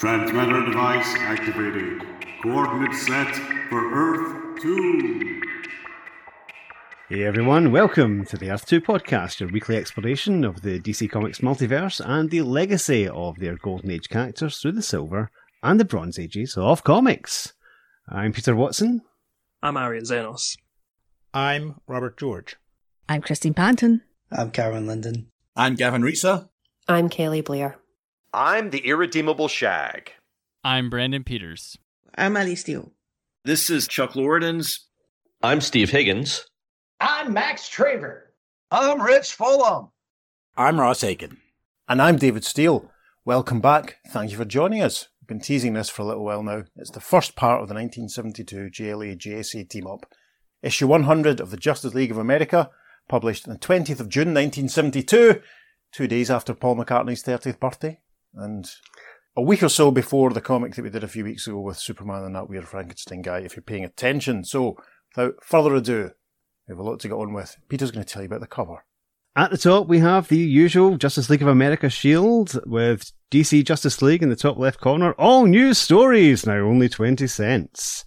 Transmitter device activated. Coordinates set for Earth 2. Hey everyone, welcome to the Earth 2 podcast, your weekly exploration of the DC Comics multiverse and the legacy of their Golden Age characters through the Silver and the Bronze Ages of comics. I'm Peter Watson. I'm Arian Xenos. I'm Robert George. I'm Christine Panton. I'm Karen Linden. I'm Gavin Rizza. I'm Kaylee Blair. I'm the irredeemable Shag. I'm Brandon Peters. I'm Ali Steele. This is Chuck Lordens. I'm Steve Higgins. I'm Max Traver. I'm Rich Fulham. I'm Ross Aiken. And I'm David Steele. Welcome back. Thank you for joining us. We've been teasing this for a little while now. It's the first part of the 1972 JLA JSA team up. Issue 100 of the Justice League of America, published on the 20th of June 1972, two days after Paul McCartney's 30th birthday and a week or so before the comic that we did a few weeks ago with Superman and that weird Frankenstein guy, if you're paying attention. So, without further ado, we have a lot to get on with. Peter's going to tell you about the cover. At the top, we have the usual Justice League of America shield with DC Justice League in the top left corner. All news stories, now only 20 cents.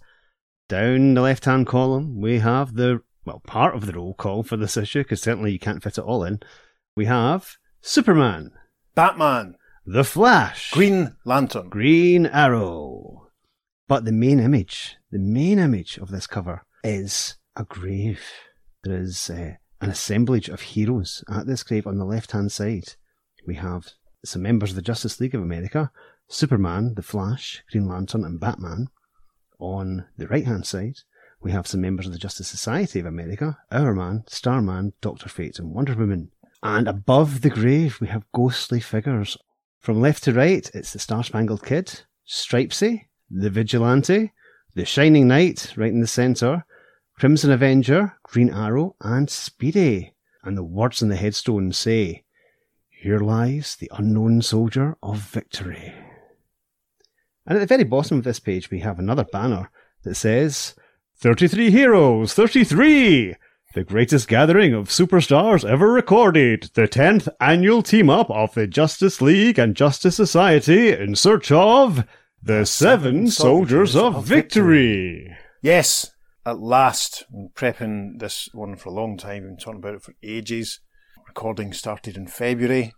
Down the left hand column, we have the, well, part of the roll call for this issue, because certainly you can't fit it all in. We have Superman, Batman, the Flash, Green Lantern, Green Arrow. But the main image, the main image of this cover is a grave. There is uh, an assemblage of heroes at this grave on the left hand side. We have some members of the Justice League of America, Superman, the Flash, Green Lantern, and Batman. On the right hand side, we have some members of the Justice Society of America, Hourman, Starman, Doctor Fate, and Wonder Woman. And above the grave, we have ghostly figures from left to right, it's the Star Spangled Kid, Stripesy, the Vigilante, the Shining Knight right in the centre, Crimson Avenger, Green Arrow, and Speedy. And the words on the headstone say, Here lies the unknown soldier of victory. And at the very bottom of this page, we have another banner that says, 33 heroes, 33! The greatest gathering of superstars ever recorded, the 10th annual team up of the Justice League and Justice Society in search of the Seven Soldiers of Victory. Yes, at last. Been prepping this one for a long time, I've been talking about it for ages. Recording started in February.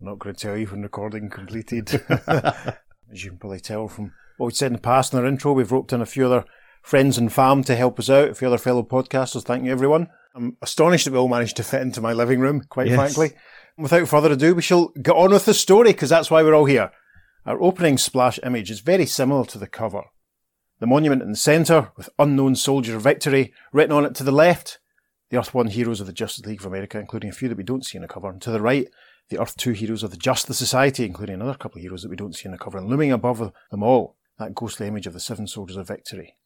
I'm not going to tell you when recording completed. As you can probably tell from what we said in the past in our intro, we've roped in a few other friends and fam to help us out, a few other fellow podcasters. Thank you, everyone. I'm astonished that we all managed to fit into my living room, quite yes. frankly. Without further ado, we shall get on with the story, because that's why we're all here. Our opening splash image is very similar to the cover. The monument in the centre, with Unknown Soldier of Victory written on it to the left, the Earth 1 heroes of the Justice League of America, including a few that we don't see in the cover, and to the right, the Earth 2 heroes of the Justice Society, including another couple of heroes that we don't see in the cover, and looming above them all, that ghostly image of the Seven Soldiers of Victory.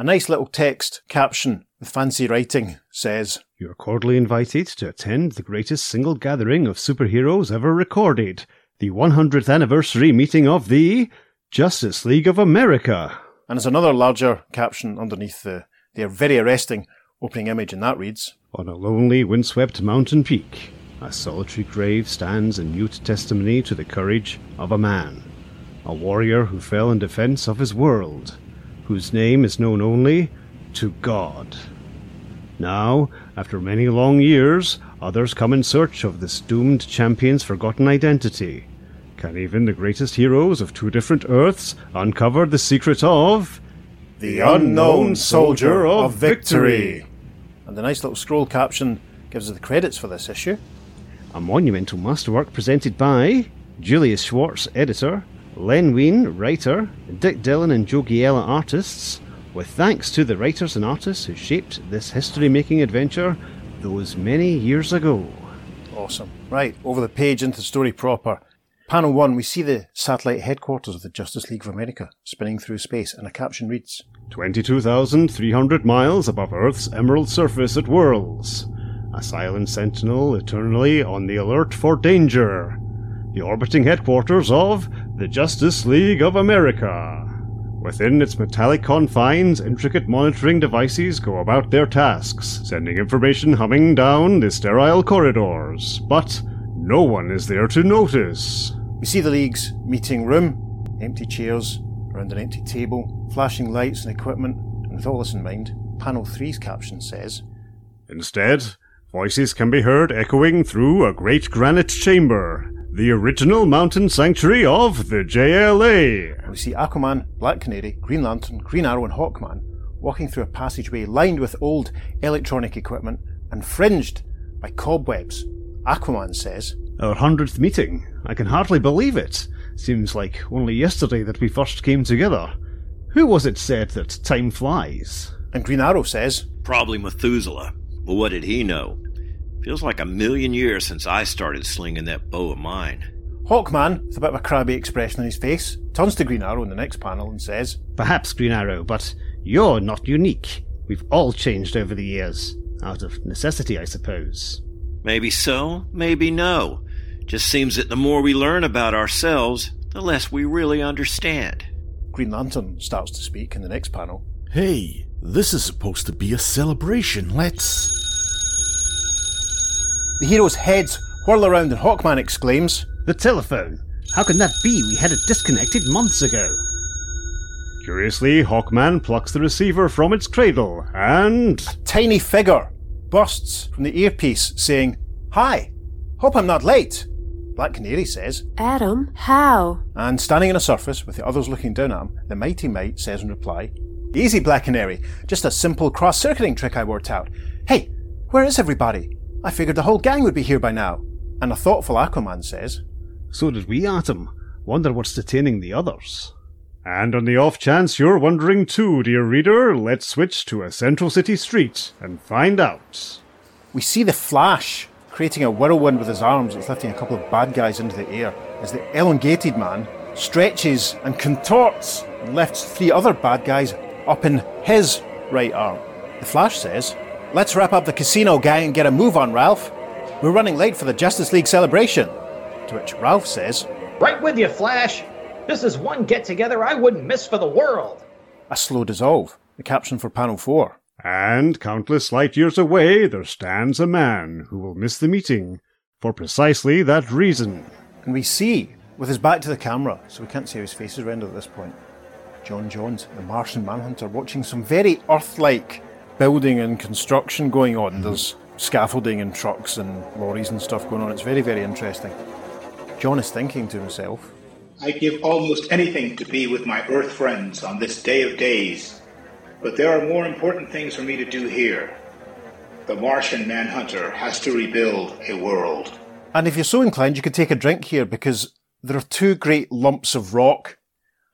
A nice little text caption with fancy writing says, You are cordially invited to attend the greatest single gathering of superheroes ever recorded, the 100th anniversary meeting of the Justice League of America. And there's another larger caption underneath the, the very arresting opening image, and that reads, On a lonely, windswept mountain peak, a solitary grave stands in mute testimony to the courage of a man, a warrior who fell in defense of his world whose name is known only to God. Now, after many long years, others come in search of this doomed champion's forgotten identity. Can even the greatest heroes of two different Earths uncover the secret of the unknown soldier of victory? And the nice little scroll caption gives us the credits for this issue. A monumental masterwork presented by Julius Schwartz, editor, Len Wein, writer, Dick Dillon and Joe Giella, artists, with thanks to the writers and artists who shaped this history making adventure those many years ago. Awesome. Right, over the page into the story proper. Panel 1, we see the satellite headquarters of the Justice League of America spinning through space, and a caption reads 22,300 miles above Earth's emerald surface at Worlds. A silent sentinel eternally on the alert for danger the orbiting headquarters of the Justice League of America. Within its metallic confines, intricate monitoring devices go about their tasks, sending information humming down the sterile corridors. But no one is there to notice. We see the League's meeting room. empty chairs around an empty table, flashing lights and equipment, and with all this in mind, panel 3's caption says Instead, voices can be heard echoing through a great granite chamber, the original mountain sanctuary of the JLA. We see Aquaman, Black Canary, Green Lantern, Green Arrow, and Hawkman walking through a passageway lined with old electronic equipment and fringed by cobwebs. Aquaman says, Our hundredth meeting. I can hardly believe it. Seems like only yesterday that we first came together. Who was it said that time flies? And Green Arrow says, Probably Methuselah. But what did he know? Feels like a million years since I started slinging that bow of mine. Hawkman, with a bit of a crabby expression on his face, turns to Green Arrow in the next panel and says, Perhaps Green Arrow, but you're not unique. We've all changed over the years. Out of necessity, I suppose. Maybe so, maybe no. Just seems that the more we learn about ourselves, the less we really understand. Green Lantern starts to speak in the next panel. Hey, this is supposed to be a celebration. Let's. The heroes' heads whirl around and Hawkman exclaims, The telephone! How can that be? We had it disconnected months ago. Curiously, Hawkman plucks the receiver from its cradle and. A tiny figure bursts from the earpiece saying, Hi, hope I'm not late. Black Canary says, Atom, how? And standing on a surface with the others looking down at him, the Mighty Mite says in reply, Easy, Black Canary. Just a simple cross circuiting trick I worked out. Hey, where is everybody? I figured the whole gang would be here by now. And a thoughtful Aquaman says, So did we, Atom. Wonder what's detaining the others. And on the off chance you're wondering too, dear reader, let's switch to a Central City street and find out. We see the Flash creating a whirlwind with his arms that's lifting a couple of bad guys into the air as the elongated man stretches and contorts and lifts three other bad guys up in his right arm. The Flash says, Let's wrap up the casino gang and get a move on, Ralph. We're running late for the Justice League celebration. To which Ralph says, Right with you, Flash. This is one get together I wouldn't miss for the world. A slow dissolve, the caption for panel 4. And countless light years away, there stands a man who will miss the meeting for precisely that reason. And we see, with his back to the camera, so we can't see how his face is rendered at this point, John Jones, the Martian Manhunter, watching some very Earth like building and construction going on. Mm-hmm. There's scaffolding and trucks and lorries and stuff going on. It's very, very interesting. John is thinking to himself, I give almost anything to be with my Earth friends on this day of days, but there are more important things for me to do here. The Martian Manhunter has to rebuild a world. And if you're so inclined, you could take a drink here because there are two great lumps of rock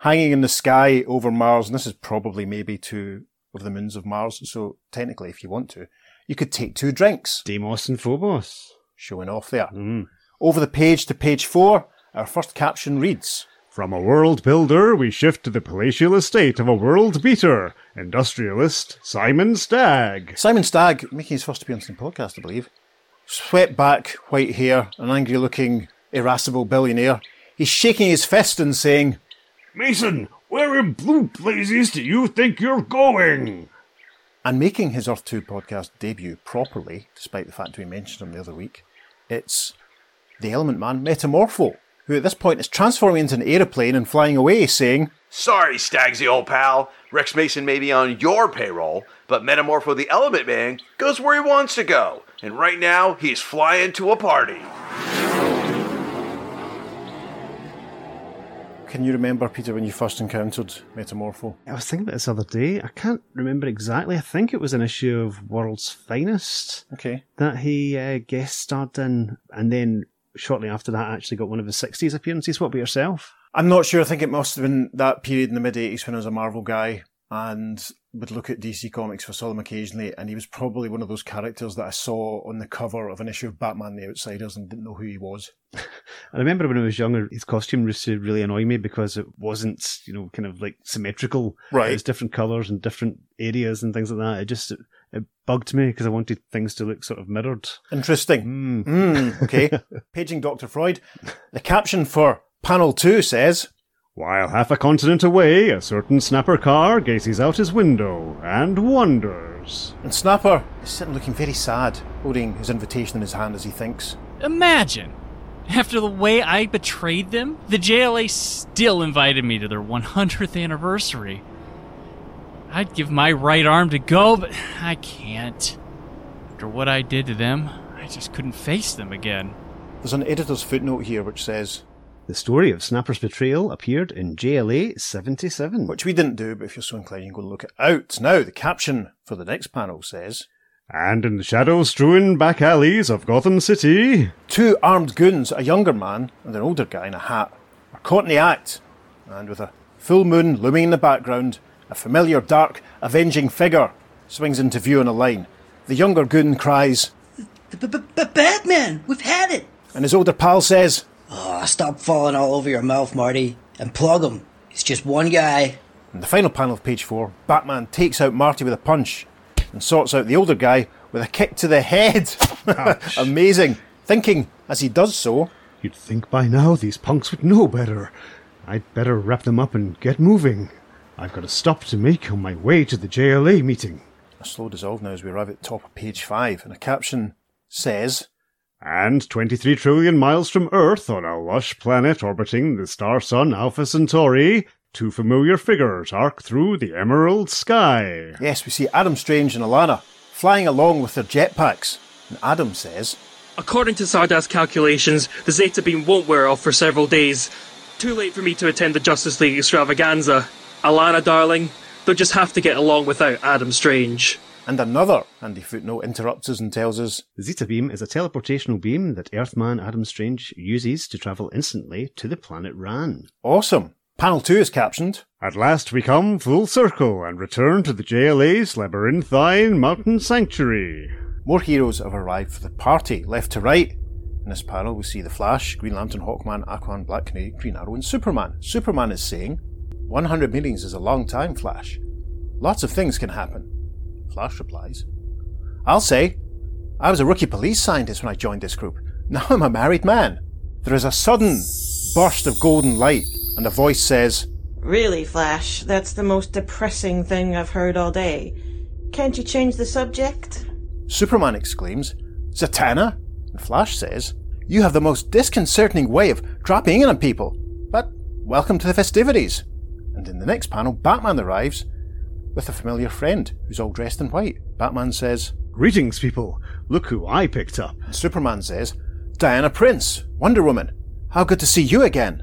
hanging in the sky over Mars, and this is probably maybe two of the moons of Mars. So technically, if you want to, you could take two drinks. Deimos and Phobos. Showing off there. Mm. Over the page to page four, our first caption reads From a world builder, we shift to the palatial estate of a world beater, industrialist Simon Stagg. Simon Stagg, making his first appearance in the podcast, I believe. Swept back, white hair, an angry looking, irascible billionaire. He's shaking his fist and saying, Mason, where in blue blazes do you think you're going? And making his Earth 2 podcast debut properly, despite the fact we mentioned him the other week, it's the Element Man Metamorpho, who at this point is transforming into an aeroplane and flying away, saying, Sorry, Stagsy, old pal. Rex Mason may be on your payroll, but Metamorpho the Element Man goes where he wants to go. And right now, he's flying to a party. Can you remember, Peter, when you first encountered Metamorpho? I was thinking about this other day. I can't remember exactly. I think it was an issue of World's Finest. Okay. That he uh, guest starred in, and then shortly after that, actually got one of his 60s appearances. What about yourself? I'm not sure. I think it must have been that period in the mid 80s when I was a Marvel guy and would look at DC Comics. Saw them occasionally, and he was probably one of those characters that I saw on the cover of an issue of Batman the Outsiders and didn't know who he was. I remember when I was younger, his costume used to really annoy me because it wasn't, you know, kind of like symmetrical. Right. It was different colours and different areas and things like that. It just it, it bugged me because I wanted things to look sort of mirrored. Interesting. Mm. Mm, okay. Paging Dr. Freud. The caption for panel two says, While half a continent away, a certain Snapper Carr gazes out his window and wonders. And Snapper is sitting looking very sad, holding his invitation in his hand as he thinks. Imagine! After the way I betrayed them, the JLA still invited me to their 100th anniversary. I'd give my right arm to go, but I can't. After what I did to them, I just couldn't face them again. There's an editor's footnote here which says The story of Snapper's betrayal appeared in JLA 77. Which we didn't do, but if you're so inclined, you can go and look it out. Now, the caption for the next panel says And in the shadow strewn back alleys of Gotham City, Two armed goons, a younger man and an older guy in a hat, are caught in the act. And with a full moon looming in the background, a familiar, dark, avenging figure swings into view on a line. The younger goon cries, But Batman, we've had it. and his older pal says, Oh, stop falling all over your mouth, Marty, and plug him. It's just one guy. In the final panel of page four, Batman takes out Marty with a punch and sorts out the older guy with a kick to the head. Amazing. Thinking, as he does so, you'd think by now these punks would know better. I'd better wrap them up and get moving. I've got a stop to make on my way to the JLA meeting. a slow dissolve now as we arrive at the top of page five, and a caption says, And 23 trillion miles from Earth, on a lush planet orbiting the star sun Alpha Centauri, two familiar figures arc through the emerald sky. Yes, we see Adam Strange and Alanna flying along with their jetpacks. And Adam says, According to Sardath's calculations, the Zeta beam won't wear off for several days. Too late for me to attend the Justice League extravaganza. Alanna, darling, they'll just have to get along without Adam Strange. And another handy footnote interrupts us and tells us Zeta beam is a teleportational beam that Earthman Adam Strange uses to travel instantly to the planet Rann. Awesome. Panel 2 is captioned At last we come full circle and return to the JLA's labyrinthine mountain sanctuary. More heroes have arrived for the party, left to right. In this panel, we see the Flash, Green Lantern, Hawkman, Aquaman, Black Canary, Green Arrow, and Superman. Superman is saying, 100 meetings is a long time, Flash. Lots of things can happen. Flash replies, I'll say, I was a rookie police scientist when I joined this group. Now I'm a married man. There is a sudden burst of golden light, and a voice says, Really, Flash, that's the most depressing thing I've heard all day. Can't you change the subject? Superman exclaims, Zatanna? And Flash says, You have the most disconcerting way of dropping in on people. But welcome to the festivities. And in the next panel, Batman arrives with a familiar friend who's all dressed in white. Batman says, Greetings, people. Look who I picked up. And Superman says, Diana Prince, Wonder Woman. How good to see you again.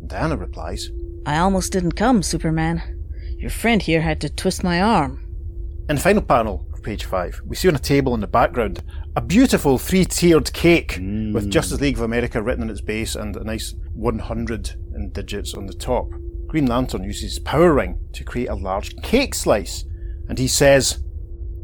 And Diana replies, I almost didn't come, Superman. Your friend here had to twist my arm. In the final panel of page 5, we see on a table in the background a beautiful three tiered cake with mm. Justice League of America written on its base and a nice 100 in digits on the top. Green Lantern uses his power ring to create a large cake slice, and he says,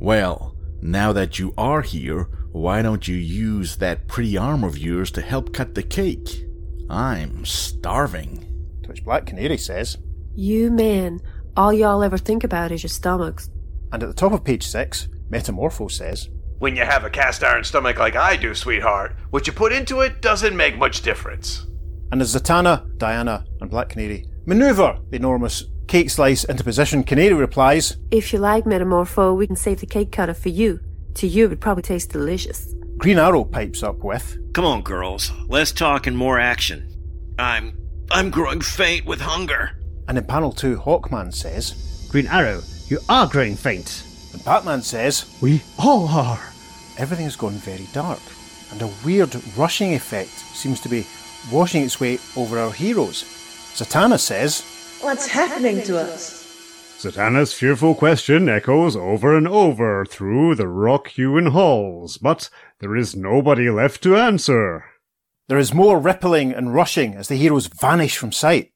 Well, now that you are here, why don't you use that pretty arm of yours to help cut the cake? I'm starving. To which Black Canary says, You men, all y'all ever think about is your stomachs. And at the top of page 6, Metamorpho says, When you have a cast iron stomach like I do, sweetheart, what you put into it doesn't make much difference. And as Zatanna, Diana, and Black Canary maneuver the enormous cake slice into position, Canary replies, If you like, Metamorpho, we can save the cake cutter for you. To you, it would probably taste delicious. Green Arrow pipes up with, Come on, girls. Less talk and more action. I'm. I'm growing faint with hunger. And in panel 2, Hawkman says, Green Arrow, you are growing faint. And Batman says, We all are. Everything has gone very dark, and a weird rushing effect seems to be washing its way over our heroes. Zatanna says, What's happening to us? Zatanna's fearful question echoes over and over through the rock-hewn halls, but there is nobody left to answer. There is more rippling and rushing as the heroes vanish from sight,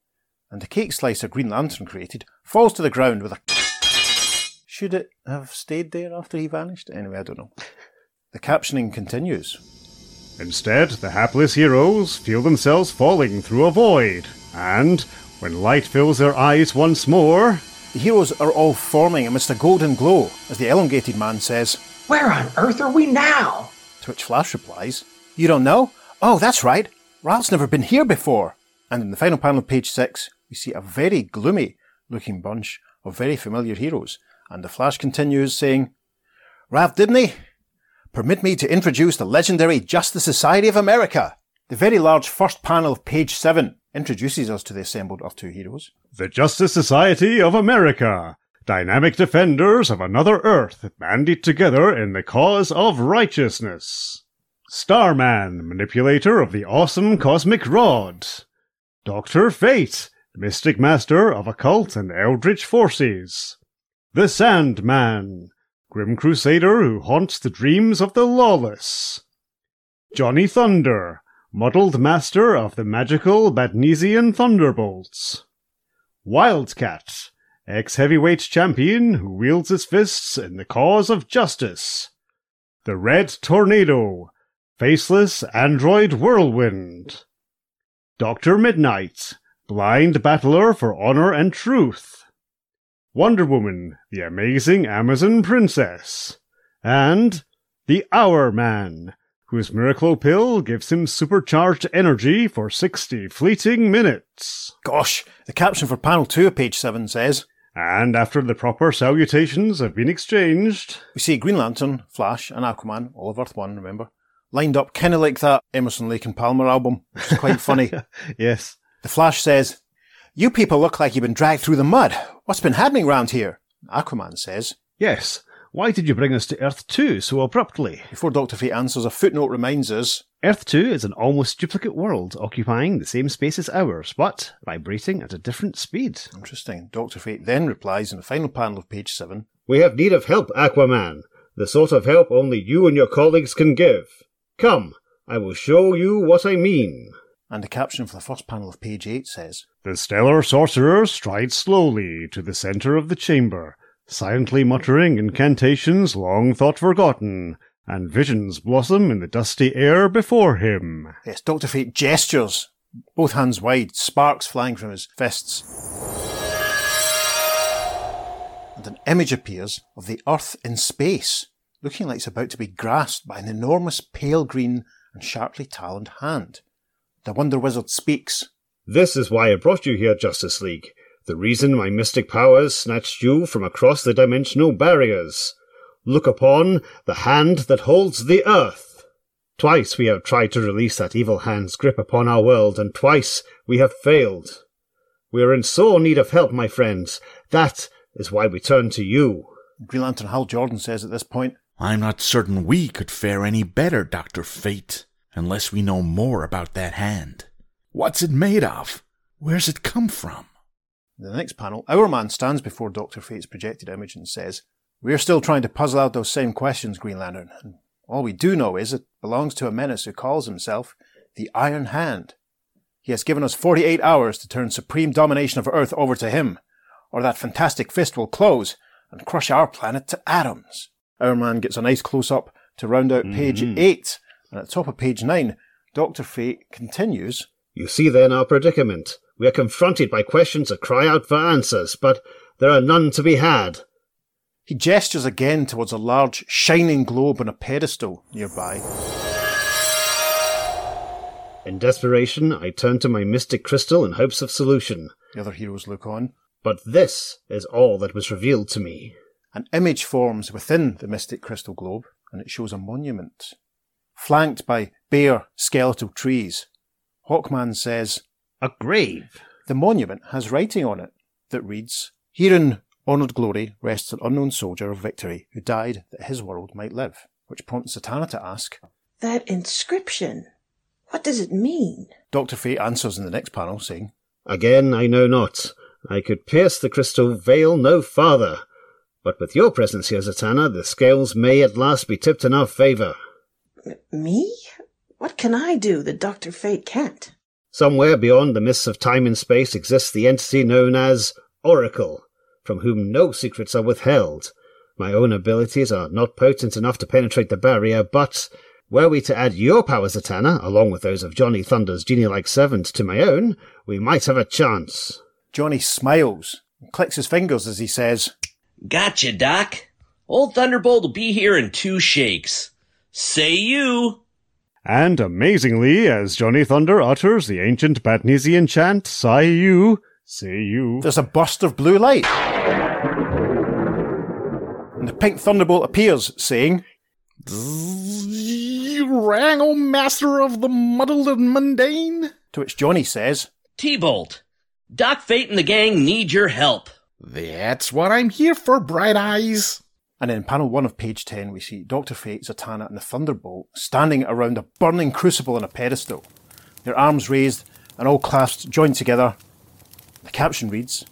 and the cake slicer Green Lantern created falls to the ground with a. Should it have stayed there after he vanished? Anyway, I don't know. The captioning continues. Instead, the hapless heroes feel themselves falling through a void, and when light fills their eyes once more, The heroes are all forming amidst a golden glow as the elongated man says, Where on earth are we now? To which Flash replies, You don't know? Oh, that's right. Ralph's never been here before. And in the final panel of page six, we see a very gloomy looking bunch of very familiar heroes. And the Flash continues saying, Ralph Dibny, permit me to introduce the legendary Justice Society of America. The very large first panel of page 7 introduces us to the assembled Earth 2 heroes. The Justice Society of America, dynamic defenders of another Earth, banded together in the cause of righteousness. Starman, manipulator of the awesome cosmic rod. Doctor Fate, mystic master of occult and eldritch forces. The Sandman, grim crusader who haunts the dreams of the lawless. Johnny Thunder, muddled master of the magical Bahdnesian thunderbolts. Wildcat, ex heavyweight champion who wields his fists in the cause of justice. The Red Tornado, faceless android whirlwind. Dr. Midnight, blind battler for honor and truth. Wonder Woman, the amazing Amazon princess. And the Hourman, whose miracle pill gives him supercharged energy for 60 fleeting minutes. Gosh, the caption for panel 2 of page 7 says And after the proper salutations have been exchanged, we see Green Lantern, Flash, and Aquaman, all of Earth 1, remember, lined up kind of like that Emerson, Lake and Palmer album. It's quite funny. yes. The Flash says, You people look like you've been dragged through the mud. What's been happening round here? Aquaman says, Yes. Why did you bring us to Earth 2 so abruptly? Before Dr. Fate answers, a footnote reminds us Earth 2 is an almost duplicate world, occupying the same space as ours, but vibrating at a different speed. Interesting. Dr. Fate then replies in the final panel of page 7 We have need of help, Aquaman. The sort of help only you and your colleagues can give. Come, I will show you what I mean. And the caption for the first panel of page 8 says The stellar sorcerer strides slowly to the center of the chamber, silently muttering incantations long thought forgotten, and visions blossom in the dusty air before him. Yes, Dr. Fate gestures, both hands wide, sparks flying from his fists. And an image appears of the Earth in space, looking like it's about to be grasped by an enormous pale green and sharply taloned hand. The Wonder Wizard speaks. This is why I brought you here, Justice League. The reason my mystic powers snatched you from across the dimensional barriers. Look upon the hand that holds the earth. Twice we have tried to release that evil hand's grip upon our world, and twice we have failed. We are in sore need of help, my friends. That is why we turn to you. Green Lantern Hal Jordan says at this point, I'm not certain we could fare any better, Dr. Fate, unless we know more about that hand. What's it made of? Where's it come from? In the next panel, Hourman stands before Dr. Fate's projected image and says, We're still trying to puzzle out those same questions, Green Lantern. And all we do know is it belongs to a menace who calls himself the Iron Hand. He has given us 48 hours to turn supreme domination of Earth over to him, or that fantastic fist will close and crush our planet to atoms. Hourman gets a nice close up to round out page Mhm. 8, and at the top of page 9, Dr. Fate continues, You see then our predicament. We are confronted by questions that cry out for answers, but there are none to be had. He gestures again towards a large, shining globe on a pedestal nearby. In desperation, I turn to my mystic crystal in hopes of solution. The other heroes look on. But this is all that was revealed to me. An image forms within the mystic crystal globe, and it shows a monument. Flanked by bare, skeletal trees, Hawkman says, A grave. The monument has writing on it that reads, Here in honoured glory rests an unknown soldier of victory who died that his world might live. Which prompts Zatanna to ask, That inscription, what does it mean? Dr. Fate answers in the next panel saying, Again, I know not. I could pierce the crystal veil no farther. But with your presence here, Zatanna, the scales may at last be tipped in our favour. Me? What can I do that Dr. Fate can't? Somewhere beyond the mists of time and space exists the entity known as Oracle, from whom no secrets are withheld. My own abilities are not potent enough to penetrate the barrier, but were we to add your powers, Zatanna, along with those of Johnny Thunder's genie-like servant, to my own, we might have a chance. Johnny smiles and clicks his fingers as he says, Gotcha, Doc. Old Thunderbolt will be here in two shakes. Cei-U. And amazingly, as Johnny Thunder utters the ancient Bahdnesian chant, Cei-U, say you. There's a burst of blue light. And the pink thunderbolt appears, saying, You rang, O master of the muddled and mundane? To which Johnny says, T-Bolt, Doc Fate and the gang need your help. That's what I'm here for, Bright Eyes. And in panel one of page 10, we see Dr. Fate, Zatanna, and the Thunderbolt standing around a burning crucible on a pedestal, their arms raised and all clasped, joined together. The caption reads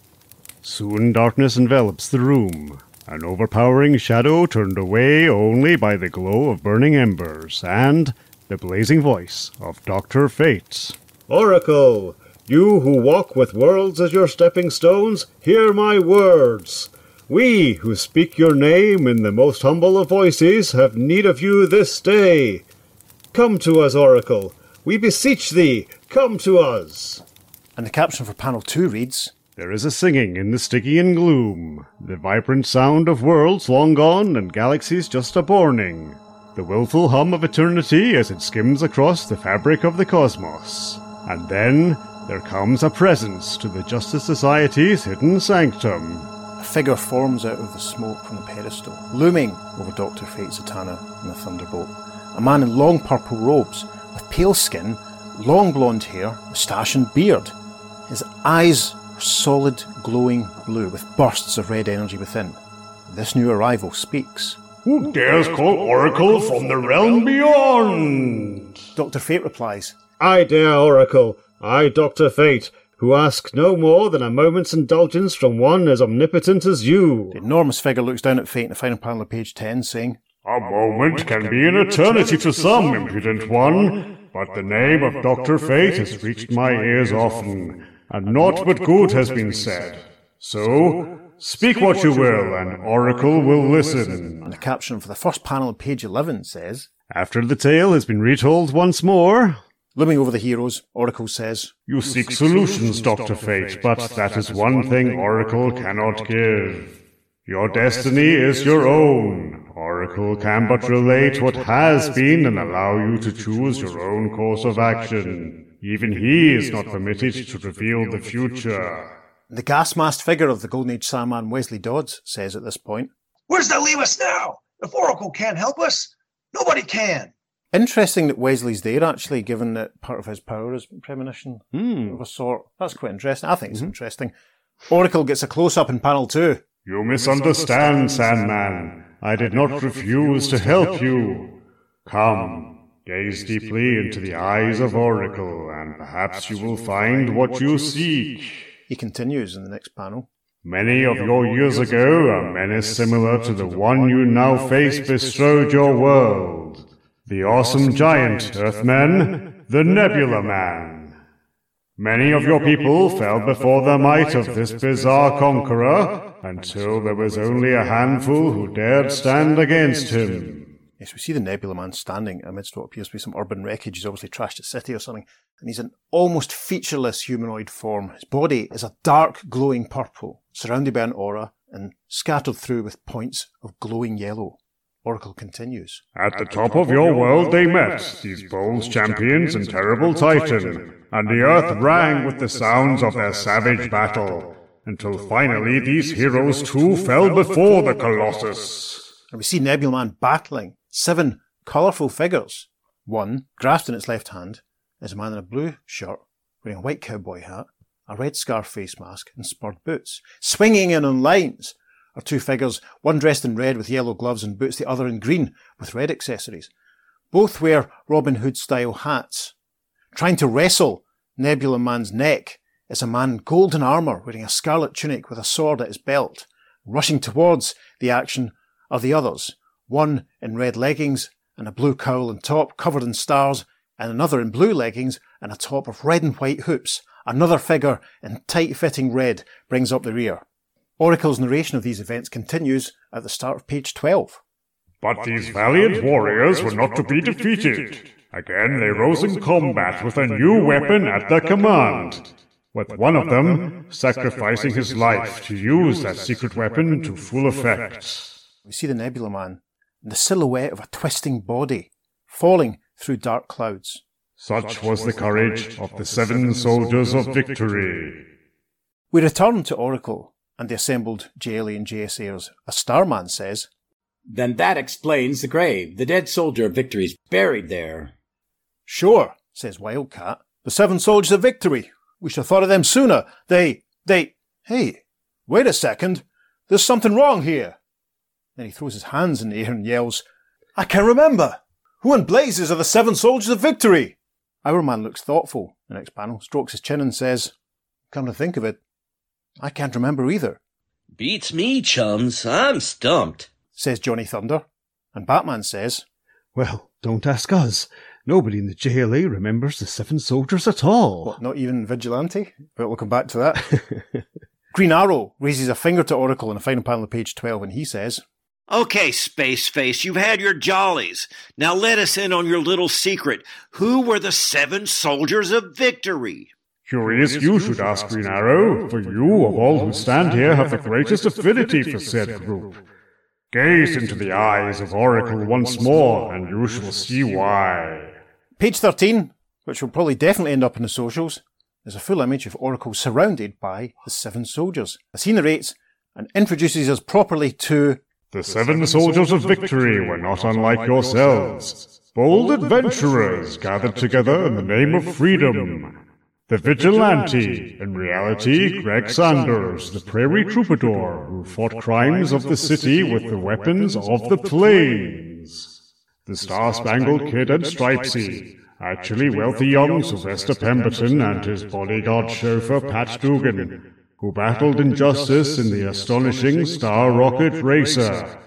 Soon darkness envelops the room, an overpowering shadow turned away only by the glow of burning embers and the blazing voice of Dr. Fate. Oracle, you who walk with worlds as your stepping stones, hear my words. We who speak your name in the most humble of voices have need of you this day. Come to us, Oracle. We beseech thee, come to us. And the caption for panel two reads There is a singing in the Stygian gloom, the vibrant sound of worlds long gone and galaxies just a borning, the wilful hum of eternity as it skims across the fabric of the cosmos. And then there comes a presence to the Justice Society's hidden sanctum. A figure forms out of the smoke from the pedestal, looming over Dr. Fate, Zatanna, and the Thunderbolt. A man in long purple robes, with pale skin, long blonde hair, moustache, and beard. His eyes are solid, glowing blue, with bursts of red energy within. This new arrival speaks. Who dares call Oracle from the realm beyond? Dr. Fate replies, I dare, Oracle. I, Dr. Fate, who ask no more than a moment's indulgence from one as omnipotent as you. The enormous figure looks down at Fate in the final panel of page 10, saying, A moment can be an eternity to some, impudent one, but the name of Dr. Fate has reached my ears often, and naught but good has been said. So, speak what you will, and Oracle will listen. And the caption for the first panel of page 11 says, After the tale has been retold once more, Looming over the heroes, Oracle says, You seek solutions, Dr. Fate, but that is one thing Oracle cannot give. Your destiny is your own. Oracle can but relate what has been and allow you to choose your own course of action. Even he is not permitted to reveal the future. The gas masked figure of the Golden Age Sandman Wesley Dodds says at this point, Where's that leave us now? If Oracle can't help us, nobody can. Interesting that Wesley's there, actually, given that part of his power is premonition Hmm. of a sort. That's quite interesting. I think it's interesting. Oracle gets a close up in panel two. You misunderstand, Sandman. I did not refuse to help you. Come, gaze deeply into the eyes of Oracle, and perhaps you will find what you seek. He continues in the next panel. Many of your years ago, a menace similar to the one you now face bestrode your world. The awesome giant, Earthman, the Nebula Man. Many of your people fell before the might of this bizarre conqueror, until there was only a handful who dared stand against him. Yes, we see the Nebula Man standing amidst what appears to be some urban wreckage. He's obviously trashed a city or something. And he's an almost featureless humanoid form. His body is a dark, glowing purple, surrounded by an aura and scattered through with points of glowing yellow. Oracle continues. At the top of your world they met, these bold champions and terrible Titan, and the earth rang with the sounds of their savage battle, until finally these heroes too fell before the Colossus. And we see Nebula Man battling seven colourful figures. One, grasped in its left hand, is a man in a blue shirt, wearing a white cowboy hat, a red scarf face mask, and spurred boots. Swinging in on lines are two figures, one dressed in red with yellow gloves and boots, the other in green with red accessories. Both wear Robin Hood style hats. Trying to wrestle Nebula Man's neck is a man in golden armour wearing a scarlet tunic with a sword at his belt. Rushing towards the action are the others, one in red leggings and a blue cowl and top covered in stars, and another in blue leggings and a top of red and white hoops. Another figure in tight fitting red brings up the rear. Oracle's narration of these events continues at the start of page 12. But these valiant warriors were not to be defeated. Again they rose in combat with a new weapon at their command, with one of them sacrificing his life to use that secret weapon to full effect. We see the Nebula Man the silhouette of a twisting body falling through dark clouds. Such was the courage of the seven soldiers of victory. We return to Oracle and the assembled JLA and JSAers as Starman says, Then that explains the grave. The dead soldier of victory's buried there. Sure, says Wildcat. The seven soldiers of victory. We should have thought of them sooner. They, they, hey, wait a second. There's something wrong here. Then he throws his hands in the air and yells, I can't remember. Who in blazes are the seven soldiers of victory? Hourman looks thoughtful. The next panel strokes his chin and says, Come to think of it, I can't remember either, Beats me, chums. I'm stumped. says Johnny Thunder. And Batman says, Well, don't ask us. Nobody in the JLA remembers the seven soldiers at all. What, not even Vigilante? But we'll come back to that. Green Arrow raises a finger to Oracle in the final panel of page 12 and he says, Okay, Space Face, you've had your jollies. Now let us in on your little secret. Who were the seven soldiers of victory? Curious you should ask, Green Arrow, for you, of all who stand here, have the greatest affinity for said group. Gaze into the eyes of Oracle once more, and you shall see why. Page 13, which will probably definitely end up in the socials, is a full image of Oracle surrounded by the seven soldiers, as he narrates and introduces us properly to The seven soldiers of victory were not unlike yourselves, bold adventurers gathered together in the name of freedom. The vigilante, in reality Greg Saunders, the prairie troubadour who fought crimes of the city with the weapons of the plains. The star-spangled kid and Stripesy, actually wealthy young Sylvester Pemberton and his bodyguard chauffeur Pat Dugan, who battled injustice in the astonishing Star Rocket Racer.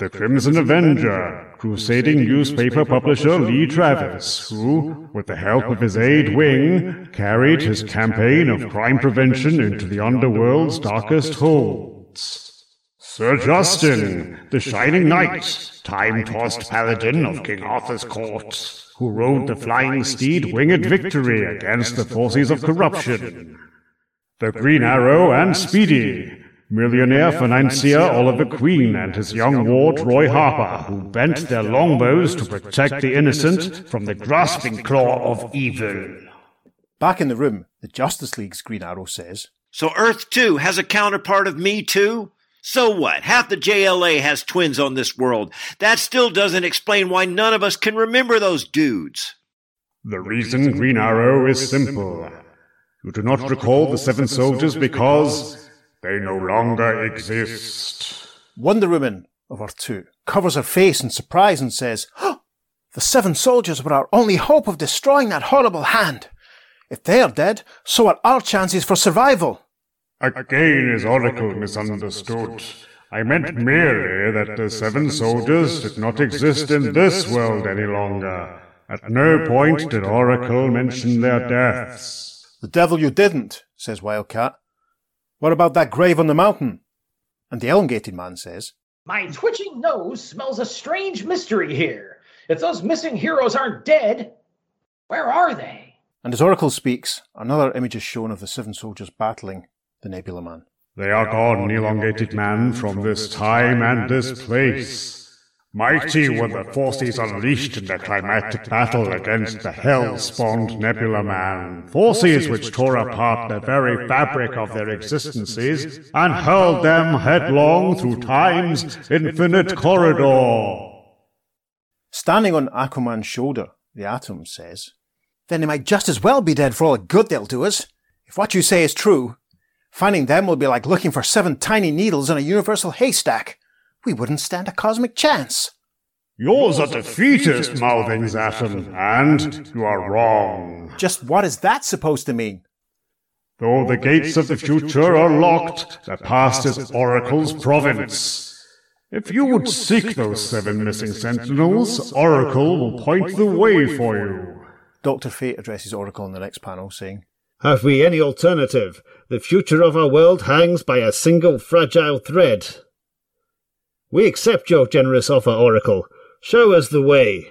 The Crimson Avenger, crusading newspaper publisher Lee Travis, who, with the help of his aide Wing, carried his campaign of crime prevention into the underworld's darkest holds. Sir Justin, the Shining Knight, time-tossed paladin of King Arthur's court, who rode the flying steed Winged Victory against the forces of corruption. The Green Arrow and Speedy, millionaire financier Oliver Queen and his young ward Roy Harper, who bent their longbows to protect the innocent from the grasping claw of evil. Back in the room, the Justice League's Green Arrow says, So Earth 2 has a counterpart of me too? So what? Half the JLA has twins on this world. That still doesn't explain why none of us can remember those dudes. The reason Green Arrow is simple. You do not recall the seven soldiers because they no longer exist. Wonder Woman of Earth 2 covers her face in surprise and says, "Oh, The seven soldiers were our only hope of destroying that horrible hand. If they are dead, so are our chances for survival. Again is Oracle misunderstood. I meant merely that the seven soldiers did not exist in this world any longer. At no point did Oracle mention their deaths. The devil you didn't, says Wildcat. What about that grave on the mountain? And the elongated man says, My twitching nose smells a strange mystery here. If those missing heroes aren't dead, where are they? And as Oracle speaks, another image is shown of the seven soldiers battling the Nebula Man. They are gone, elongated man, from this time and this place. Mighty were the forces unleashed in the climactic battle against the hell-spawned Nebula Man, forces which tore apart the very fabric of their existences and hurled them headlong through time's infinite corridor. Standing on Aquaman's shoulder, the Atom says, Then they might just as well be dead for all the good they'll do us. If what you say is true, finding them will be like looking for seven tiny needles in a universal haystack. We wouldn't stand a cosmic chance. Yours are defeatist mouthings, Atom, and you are wrong. Just what is that supposed to mean? Though the gates of the future are locked, the past is Oracle's province. If you would seek those seven missing sentinels, Oracle will point the way for you. Dr. Fate addresses Oracle in the next panel, saying, Have we any alternative? The future of our world hangs by a single fragile thread. We accept your generous offer, Oracle. Show us the way.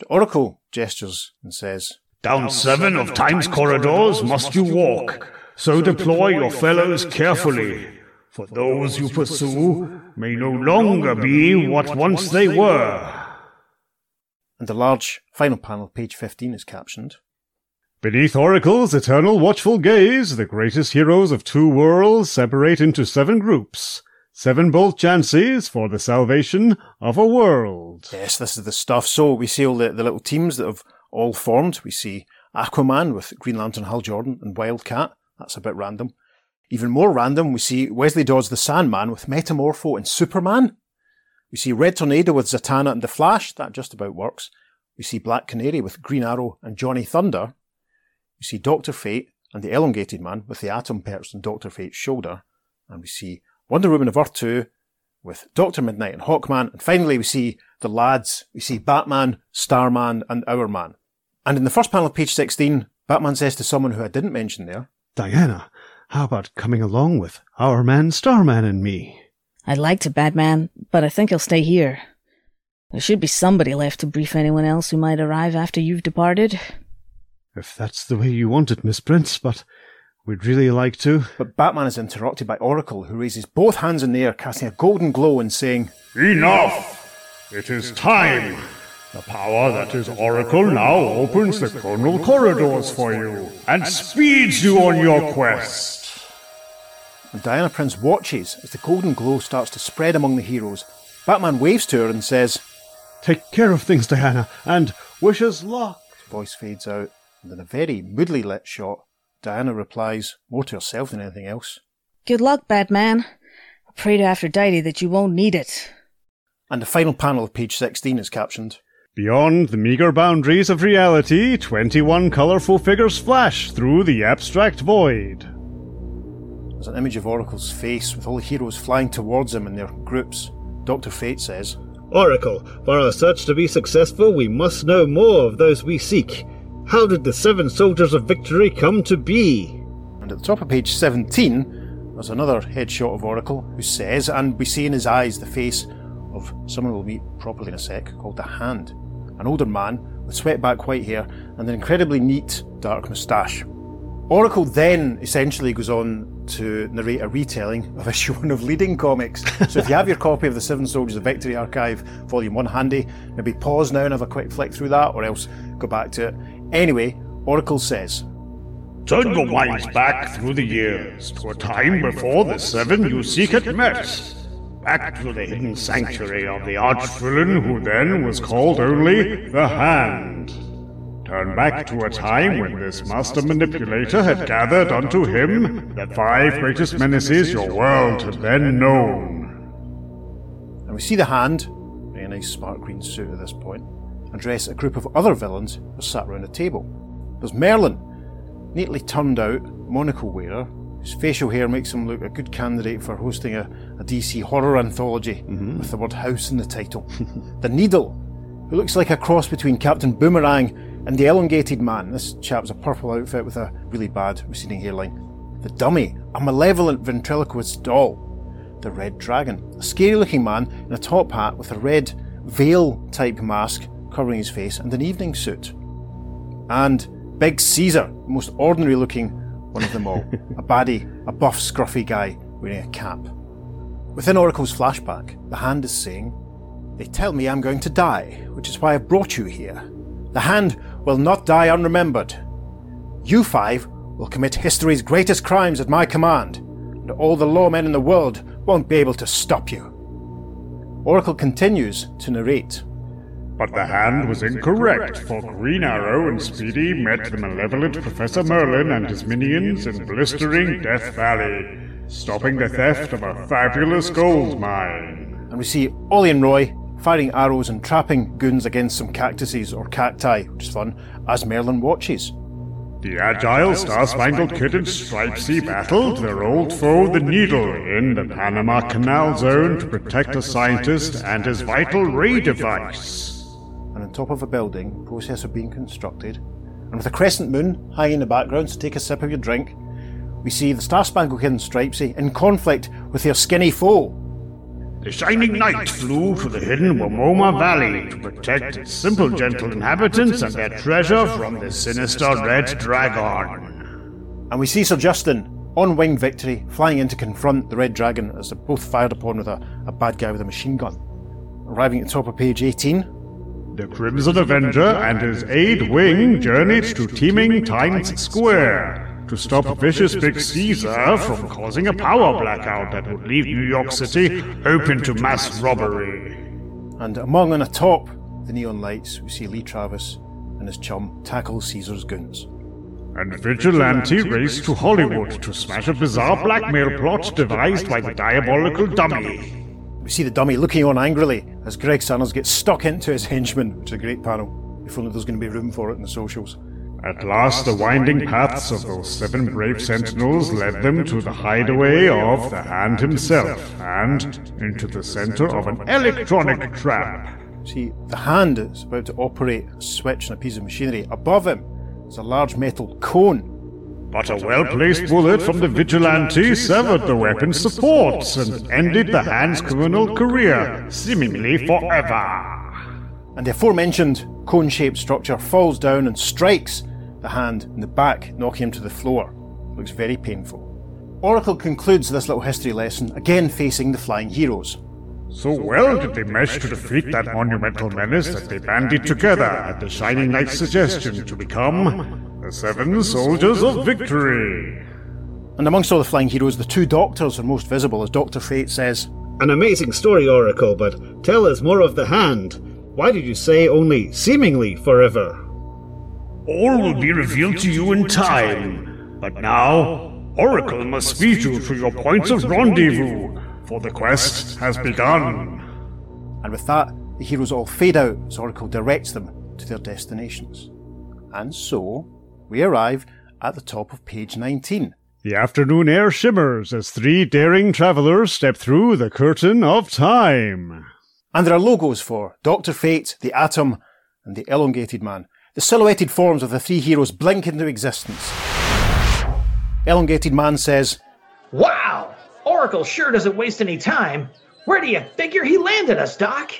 The Oracle gestures and says, Down seven of time's corridors must you walk, so deploy your fellows carefully, for those you pursue may no longer be what once they were. And the large final panel, page 15, is captioned, Beneath Oracle's eternal watchful gaze, the greatest heroes of two worlds separate into seven groups. Seven bold chances for the salvation of a world. Yes, this is the stuff. So we see all the, the little teams that have all formed. We see Aquaman with Green Lantern Hal Jordan and Wildcat. That's a bit random. Even more random, we see Wesley Dodds the Sandman with Metamorpho and Superman. We see Red Tornado with Zatanna and The Flash. That just about works. We see Black Canary with Green Arrow and Johnny Thunder. We see Doctor Fate and the Elongated Man with the atom perched on Doctor Fate's shoulder. And we see Wonder Woman of Earth 2 with Doctor Midnight and Hawkman. And finally, we see the lads. We see Batman, Starman, and Hourman. And in the first panel of page 16, Batman says to someone who I didn't mention there, Diana, how about coming along with our man Starman and me? I'd like to, Batman, but I think I'll stay here. There should be somebody left to brief anyone else who might arrive after you've departed. If that's the way you want it, Miss Prince, but we'd really like to. But Batman is interrupted by Oracle, who raises both hands in the air, casting a golden glow and saying, Enough! It is time! The power that is Oracle now opens the chronal corridors for you and speeds you on your quest. And Diana Prince watches as the golden glow starts to spread among the heroes. Batman waves to her and says, Take care of things, Diana, and wish us luck. His voice fades out, and in a very moodily lit shot, Diana replies, more to herself than anything else. Good luck, Batman. I pray to Aphrodite that you won't need it. And the final panel of page 16 is captioned, Beyond the meager boundaries of reality, 21 colourful figures flash through the abstract void. There's an image of Oracle's face with all the heroes flying towards him in their groups. Dr. Fate says, Oracle, for our search to be successful, we must know more of those we seek. How did the seven soldiers of victory come to be? And at the top of page 17, there's another headshot of Oracle who says, and we see in his eyes the face of someone we'll meet properly in a sec, called the Hand. An older man with swept back white hair and an incredibly neat dark moustache. Oracle then essentially goes on to narrate a retelling of issue one of Leading Comics. So if you have your copy of the Seven Soldiers of Victory Archive, Volume 1 handy, maybe pause now and have a quick flick through that, or else go back to it. Anyway, Oracle says, Turn your minds back through the years to a time before the seven you seek had met. Back to the hidden sanctuary of the arch-villain who then was called only the Hand. Turn back to a time when this master manipulator had gathered unto him the five greatest menaces your world had then known. and we see the Hand, in a nice smart green suit at this point, address a group of other villains who sat around a table. There's Merlin, neatly turned out monocle wearer, whose facial hair makes him look a good candidate for hosting a, a DC horror anthology mm-hmm. with the word house in the title. the Needle, who looks like a cross between Captain Boomerang and the Elongated Man. This chap's a purple outfit with a really bad receding hairline. The Dummy, a malevolent ventriloquist doll. The Red Dragon, a scary looking man in a top hat with a red veil type mask covering his face and an evening suit. And Big Caesar, the most ordinary looking one of them all. a baddie, a buff, scruffy guy wearing a cap. Within Oracle's flashback, the hand is saying, They tell me I'm going to die, which is why I've brought you here. The hand will not die unremembered. You five will commit history's greatest crimes at my command, and all the lawmen in the world won't be able to stop you. Oracle continues to narrate. But the hand was incorrect, for Green Arrow and Speedy met the malevolent Professor Merlin and his minions in blistering Death Valley, stopping the theft of a fabulous gold mine. And we see Ollie and Roy firing arrows and trapping goons against some cactuses or cacti, which is fun, as Merlin watches. The agile Star-Spangled Kid and Stripesy battled their old foe, the Needle, in the Panama Canal Zone to protect a scientist and his vital ray device. And top of a building, process of being constructed, and with a crescent moon high in the background, so take a sip of your drink, we see the Star Spangled Kid and Stripesy in conflict with their skinny foe. The Shining Knight flew to the hidden Wamoma Valley to protect its simple, gentle inhabitants and their treasure from the sinister Red Dragon. And we see Sir Justin on winged victory, flying in to confront the Red Dragon as they're both fired upon with a, a bad guy with a machine gun. Arriving at the top of page 18, The Crimson Avenger and his aide wing journeyed to teeming Times Square to stop vicious Big Caesar from causing a power blackout that would leave New York City open to mass robbery. And among and atop the neon lights, we see Lee Travis and his chum tackle Caesar's goons. And Vigilante raced to Hollywood to smash a bizarre blackmail plot devised by the diabolical dummy. We see the dummy looking on angrily as Greg Saunders gets stuck into his henchman, which is a great panel. If only there's going to be room for it in the socials. At last, the winding paths of those seven brave sentinels led them to the hideaway of the Hand himself, and into the center of an electronic trap. See, the hand is about to operate a switch on a piece of machinery. Above him is a large metal cone. But a well placed bullet from the vigilante severed the weapon's supports and ended the Hand's criminal career, seemingly forever. And the aforementioned cone shaped structure falls down and strikes the hand in the back, knocking him to the floor. Looks very painful. Oracle concludes this little history lesson, again facing the flying heroes. So well did they mesh to defeat that monumental menace that they banded together at the Shining Knight's suggestion to become the Seven Soldiers of Victory. And amongst all the flying heroes, the two doctors are most visible, as Dr. Fate says. An amazing story, Oracle, but tell us more of the hand. Why did you say only seemingly forever? All will be revealed to you in time. But now, Oracle must speed you to your points of rendezvous, for the quest has begun. And with that, the heroes all fade out as Oracle directs them to their destinations. And so, we arrive at the top of page 19. The afternoon air shimmers as three daring travelers step through the curtain of time. And there are logos for Dr. Fate, the Atom, and the Elongated Man. The silhouetted forms of the three heroes blink into existence. Elongated Man says, Wow! Oracle sure doesn't waste any time. Where do you figure he landed us, Doc?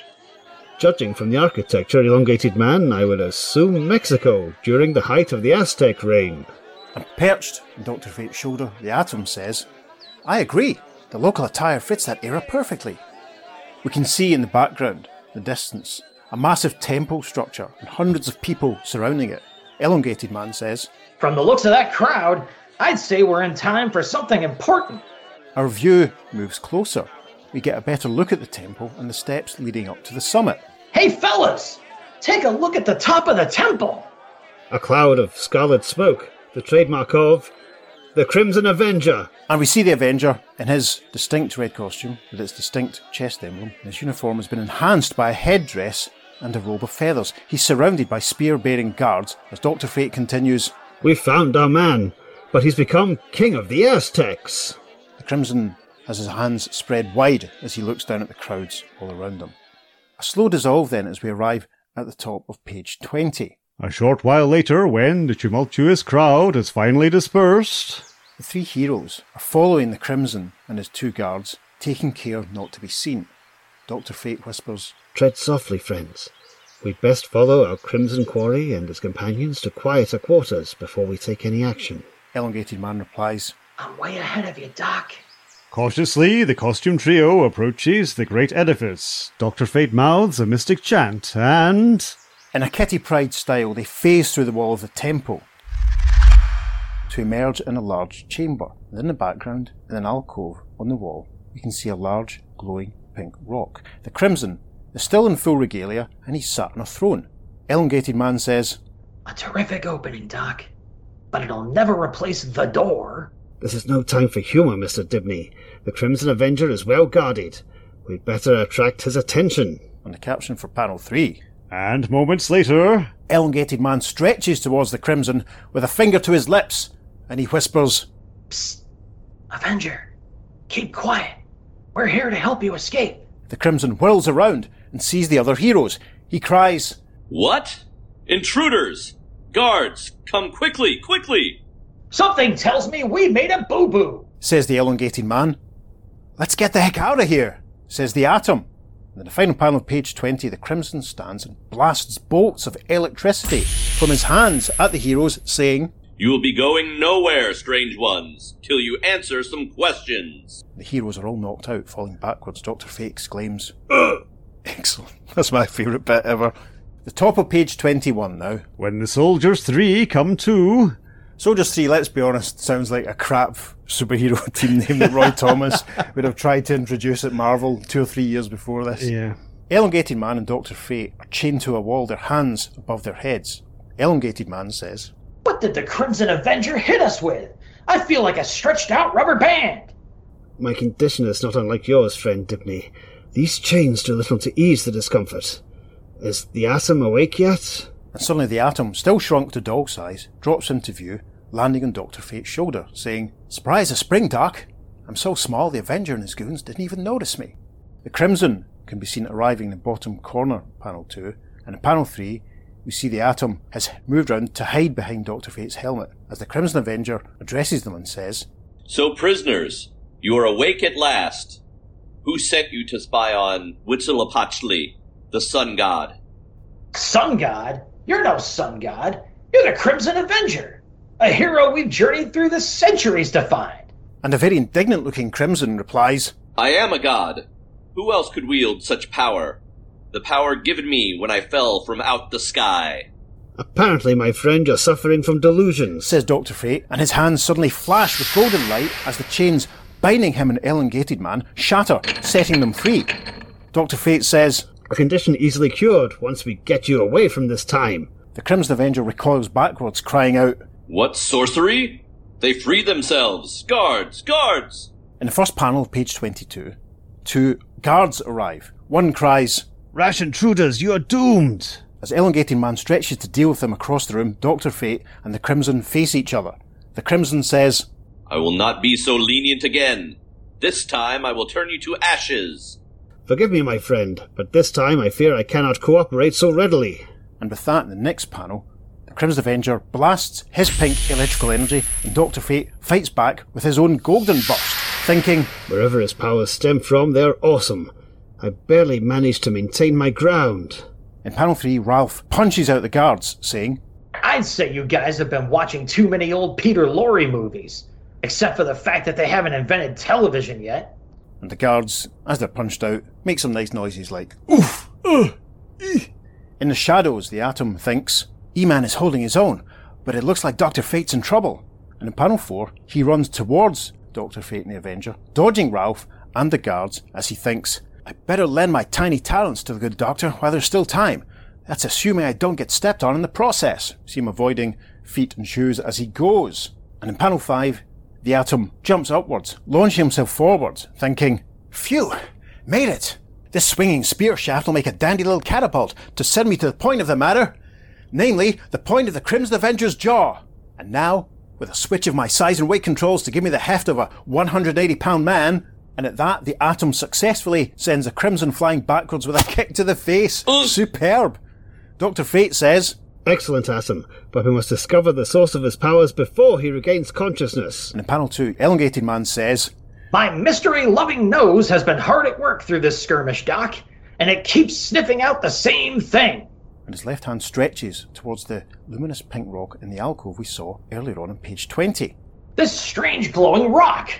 Judging from the architecture, elongated man, I would assume Mexico during the height of the Aztec reign. And perched on Dr. Fate's shoulder, the Atom says, I agree. The local attire fits that era perfectly. We can see in the background, the distance, a massive temple structure and hundreds of people surrounding it. Elongated Man says, From the looks of that crowd, I'd say we're in time for something important. Our view moves closer. We get a better look at the temple and the steps leading up to the summit. Hey, fellas! Take a look at the top of the temple! A cloud of scarlet smoke, the trademark of the Crimson Avenger. And we see the Avenger in his distinct red costume with its distinct chest emblem. His uniform has been enhanced by a headdress and a robe of feathers. He's surrounded by spear bearing guards as Dr. Fate continues We found our man, but he's become king of the Aztecs. The Crimson has his hands spread wide as he looks down at the crowds all around him. A slow dissolve then as we arrive at the top of page 20. A short while later, when the tumultuous crowd has finally dispersed, the three heroes are following the Crimson and his two guards, taking care not to be seen. Dr. Fate whispers, Tread softly, friends. We'd best follow our Crimson Quarry and his companions to quieter quarters before we take any action. Elongated Man replies, I'm way ahead of you, Doc. Cautiously, the costume trio approaches the great edifice. Dr. Fate mouths a mystic chant, and. In a Kitty Pryde style, they phase through the wall of the temple to emerge in a large chamber. And in the background, in an alcove on the wall, we can see a large, glowing pink rock. The Crimson is still in full regalia, and he's sat on a throne. Elongated Man says, A terrific opening, Doc. But it'll never replace the door. This is no time for humour, Mr. Dibny. The Crimson Avenger is well guarded. We'd better attract his attention. And the caption for panel 3. And moments later, Elongated Man stretches towards the Crimson with a finger to his lips, and he whispers, Psst! Avenger, keep quiet. We're here to help you escape. The Crimson whirls around and sees the other heroes. He cries, What? Intruders! Guards, come quickly, quickly! Something tells me we made a boo boo, says the elongated man. Let's get the heck out of here, says the atom. And in the final panel of page 20, the Crimson stands and blasts bolts of electricity from his hands at the heroes, saying, You will be going nowhere, strange ones, till you answer some questions. The heroes are all knocked out, falling backwards. Dr. Fate exclaims, Ugh! Excellent. That's my favourite bit ever. The top of page 21 now. When the soldiers three come to, Soldiers 3, let's be honest, sounds like a crap superhero team name that Roy Thomas would have tried to introduce at Marvel two or three years before this. Yeah. Elongated Man and Dr. Fate are chained to a wall, their hands above their heads. Elongated Man says, What did the Crimson Avenger hit us with? I feel like a stretched out rubber band. My condition is not unlike yours, friend Dibny. These chains do little to ease the discomfort. Is the atom awake yet? And suddenly the atom, still shrunk to dog size, drops into view, landing on Dr. Fate's shoulder, saying, Surprise a spring, Doc! I'm so small the Avenger and his goons didn't even notice me. The Crimson can be seen arriving in the bottom corner, panel 2, and in panel 3, we see the Atom has moved round to hide behind Dr. Fate's helmet as the Crimson Avenger addresses them and says, So, prisoners, you are awake at last. Who sent you to spy on Huitzilopochtli, the sun god? Sun God? You're no sun god. You're the Crimson Avenger. A hero we've journeyed through the centuries to find. And a very indignant looking Crimson replies, I am a god. Who else could wield such power? The power given me when I fell from out the sky. Apparently, my friend, you're suffering from delusions, says Dr. Fate, and his hands suddenly flash with golden light as the chains binding him and elongated man shatter, setting them free. Dr. Fate says, A condition easily cured once we get you away from this time. The Crimson Avenger recoils backwards, crying out, What sorcery? They free themselves! Guards! Guards! In the first panel of page 22, two guards arrive. One cries, Rash intruders, you are doomed! As Elongating Man stretches to deal with them across the room, Dr. Fate and the Crimson face each other. The Crimson says, I will not be so lenient again. This time I will turn you to ashes. Forgive me, my friend, but this time I fear I cannot cooperate so readily. And with that, in the next panel, the Crimson Avenger blasts his pink electrical energy, and Dr. Fate fights back with his own golden burst, thinking, Wherever his powers stem from, they're awesome. I barely managed to maintain my ground. In panel 3, Ralph punches out the guards, saying, I'd say you guys have been watching too many old Peter Lorre movies, except for the fact that they haven't invented television yet. And the guards, as they're punched out, make some nice noises like, oof, ugh, eeh. In the shadows, the Atom thinks, E-Man is holding his own, but it looks like Dr. Fate's in trouble. And in panel 4, he runs towards Dr. Fate and the Avenger, dodging Ralph and the guards as he thinks, I better lend my tiny talents to the good doctor while there's still time. That's assuming I don't get stepped on in the process. See him avoiding feet and shoes as he goes. And in panel 5, the Atom jumps upwards, launching himself forwards, thinking, Phew! Made it! This swinging spear shaft will make a dandy little catapult to send me to the point of the matter, namely, the point of the Crimson Avenger's jaw. And now, with a switch of my size and weight controls to give me the heft of a 180 pound man, and at that, the Atom successfully sends a Crimson flying backwards with a kick to the face. Superb! Dr. Fate says, Excellent, Atom, but we must discover the source of his powers before he regains consciousness. And in panel 2, Elongated Man says, My mystery loving nose has been hard at work through this skirmish, Doc, and it keeps sniffing out the same thing. And his left hand stretches towards the luminous pink rock in the alcove we saw earlier on on page 20. This strange glowing rock.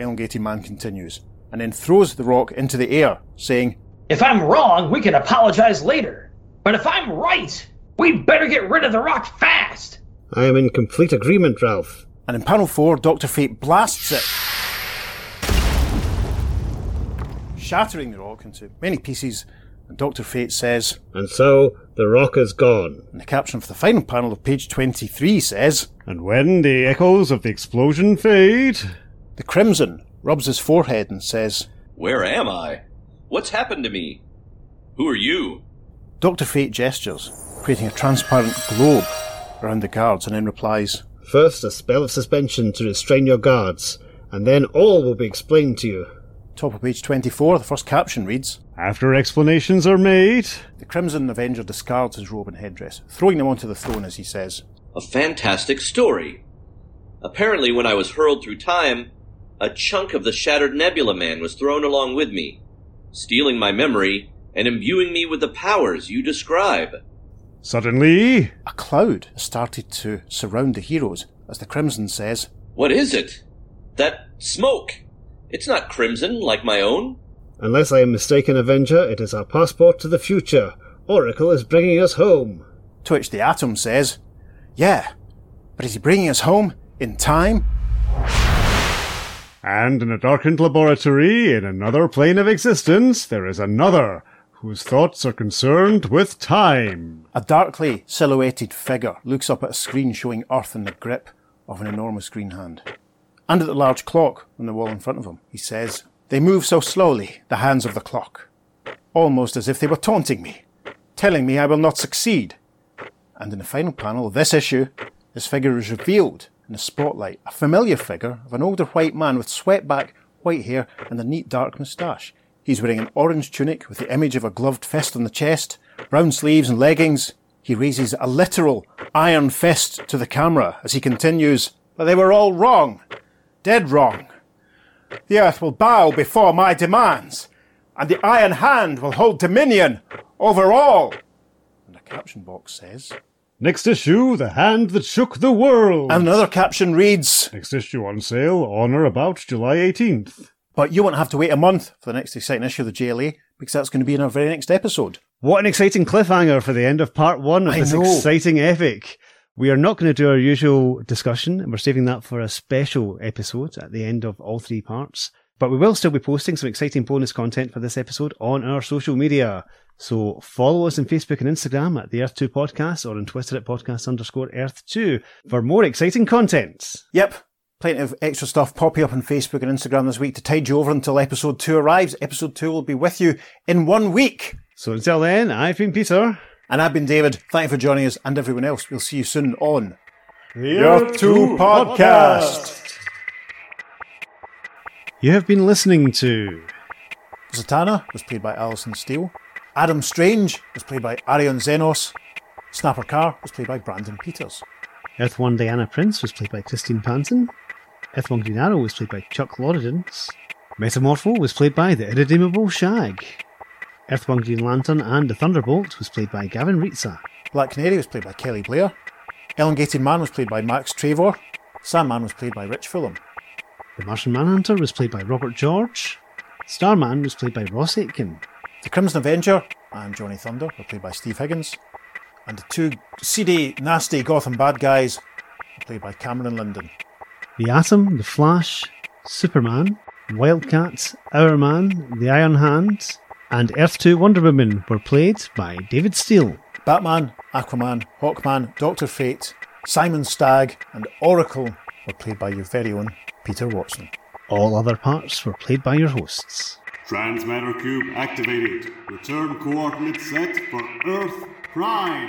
Elongated Man continues, and then throws the rock into the air, saying, If I'm wrong, we can apologize later. But if I'm right, we better get rid of the rock fast. I am in complete agreement, Ralph. And in panel 4, Dr. Fate blasts it, shattering the rock into many pieces. And Dr. Fate says, And so the rock is gone. And the caption for the final panel of page 23 says, And when the echoes of the explosion fade, the Crimson rubs his forehead and says, Where am I? What's happened to me? Who are you? Dr. Fate gestures, creating a transparent globe around the guards, and then replies, First, a spell of suspension to restrain your guards, and then all will be explained to you. Top of page 24, the first caption reads, After explanations are made, the Crimson Avenger discards his robe and headdress, throwing them onto the throne as he says, A fantastic story. Apparently, when I was hurled through time, a chunk of the shattered Nebula Man was thrown along with me, stealing my memory and imbuing me with the powers you describe. Suddenly, a cloud started to surround the heroes as the Crimson says, What is it? That smoke! It's not crimson like my own. Unless I am mistaken, Avenger, it is our passport to the future. Oracle is bringing us home. To which the Atom says, Yeah, But is he bringing us home in time? And in a darkened laboratory in another plane of existence, there is another whose thoughts are concerned with time. A darkly silhouetted figure looks up at a screen showing Earth in the grip of an enormous green hand. And at the large clock on the wall in front of him, he says, They move so slowly, the hands of the clock, almost as if they were taunting me, telling me I will not succeed. And in the final panel of this issue, this figure is revealed in the spotlight, a familiar figure of an older white man with swept back white hair and a neat dark moustache. He's wearing an orange tunic with the image of a gloved fist on the chest, brown sleeves and leggings. He raises a literal iron fist to the camera as he continues, But they were all wrong. Dead wrong. The earth will bow before my demands, and the iron hand will hold dominion over all. And a caption box says, Next issue, The Hand That Shook the World. And another caption reads, Next issue on sale on or about July 18th. But you won't have to wait a month for the next exciting issue of the JLA because that's going to be in our very next episode. What an exciting cliffhanger for the end of part one of I this know. exciting epic. We are not going to do our usual discussion, and we're saving that for a special episode at the end of all three parts. But we will still be posting some exciting bonus content for this episode on our social media. So follow us on Facebook and Instagram at the Earth2 Podcast or on Twitter at podcast underscore Earth2 for more exciting content. Yep. Plenty of extra stuff popping up on Facebook and Instagram this week to tide you over until episode two arrives. Episode two will be with you in one week. So until then, I've been Peter. And I've been David. Thank you for joining us and everyone else. We'll see you soon on The Earth 2 Podcast. You have been listening to Zatanna was played by Alison Steele. Adam Strange was played by Arion Zenos. Snapper Carr was played by Brandon Peters. Earth 1 Diana Prince was played by Christine Panton. Earth 1 Green Arrow was played by Chuck Loridans. Metamorpho was played by the irredeemable Shag. Earth 1 Green Lantern and the Thunderbolt was played by Gavin Ritza. Black Canary was played by Kelly Blair. Elongated Man was played by Max Trevor. Sandman was played by Rich Fulham. The Martian Manhunter was played by Robert George. Starman was played by Ross Aitken. The Crimson Avenger and Johnny Thunder were played by Steve Higgins. And the two seedy, nasty Gotham bad guys were played by Cameron Linden. The Atom, The Flash, Superman, Wildcat, Hourman, The Iron Hand, and Earth 2 Wonder Woman were played by David Steele. Batman, Aquaman, Hawkman, Doctor Fate, Simon Stagg, and Oracle were played by your very own Peter Watson. All other parts were played by your hosts. Transmatter cube activated. Return coordinates set for Earth Prime.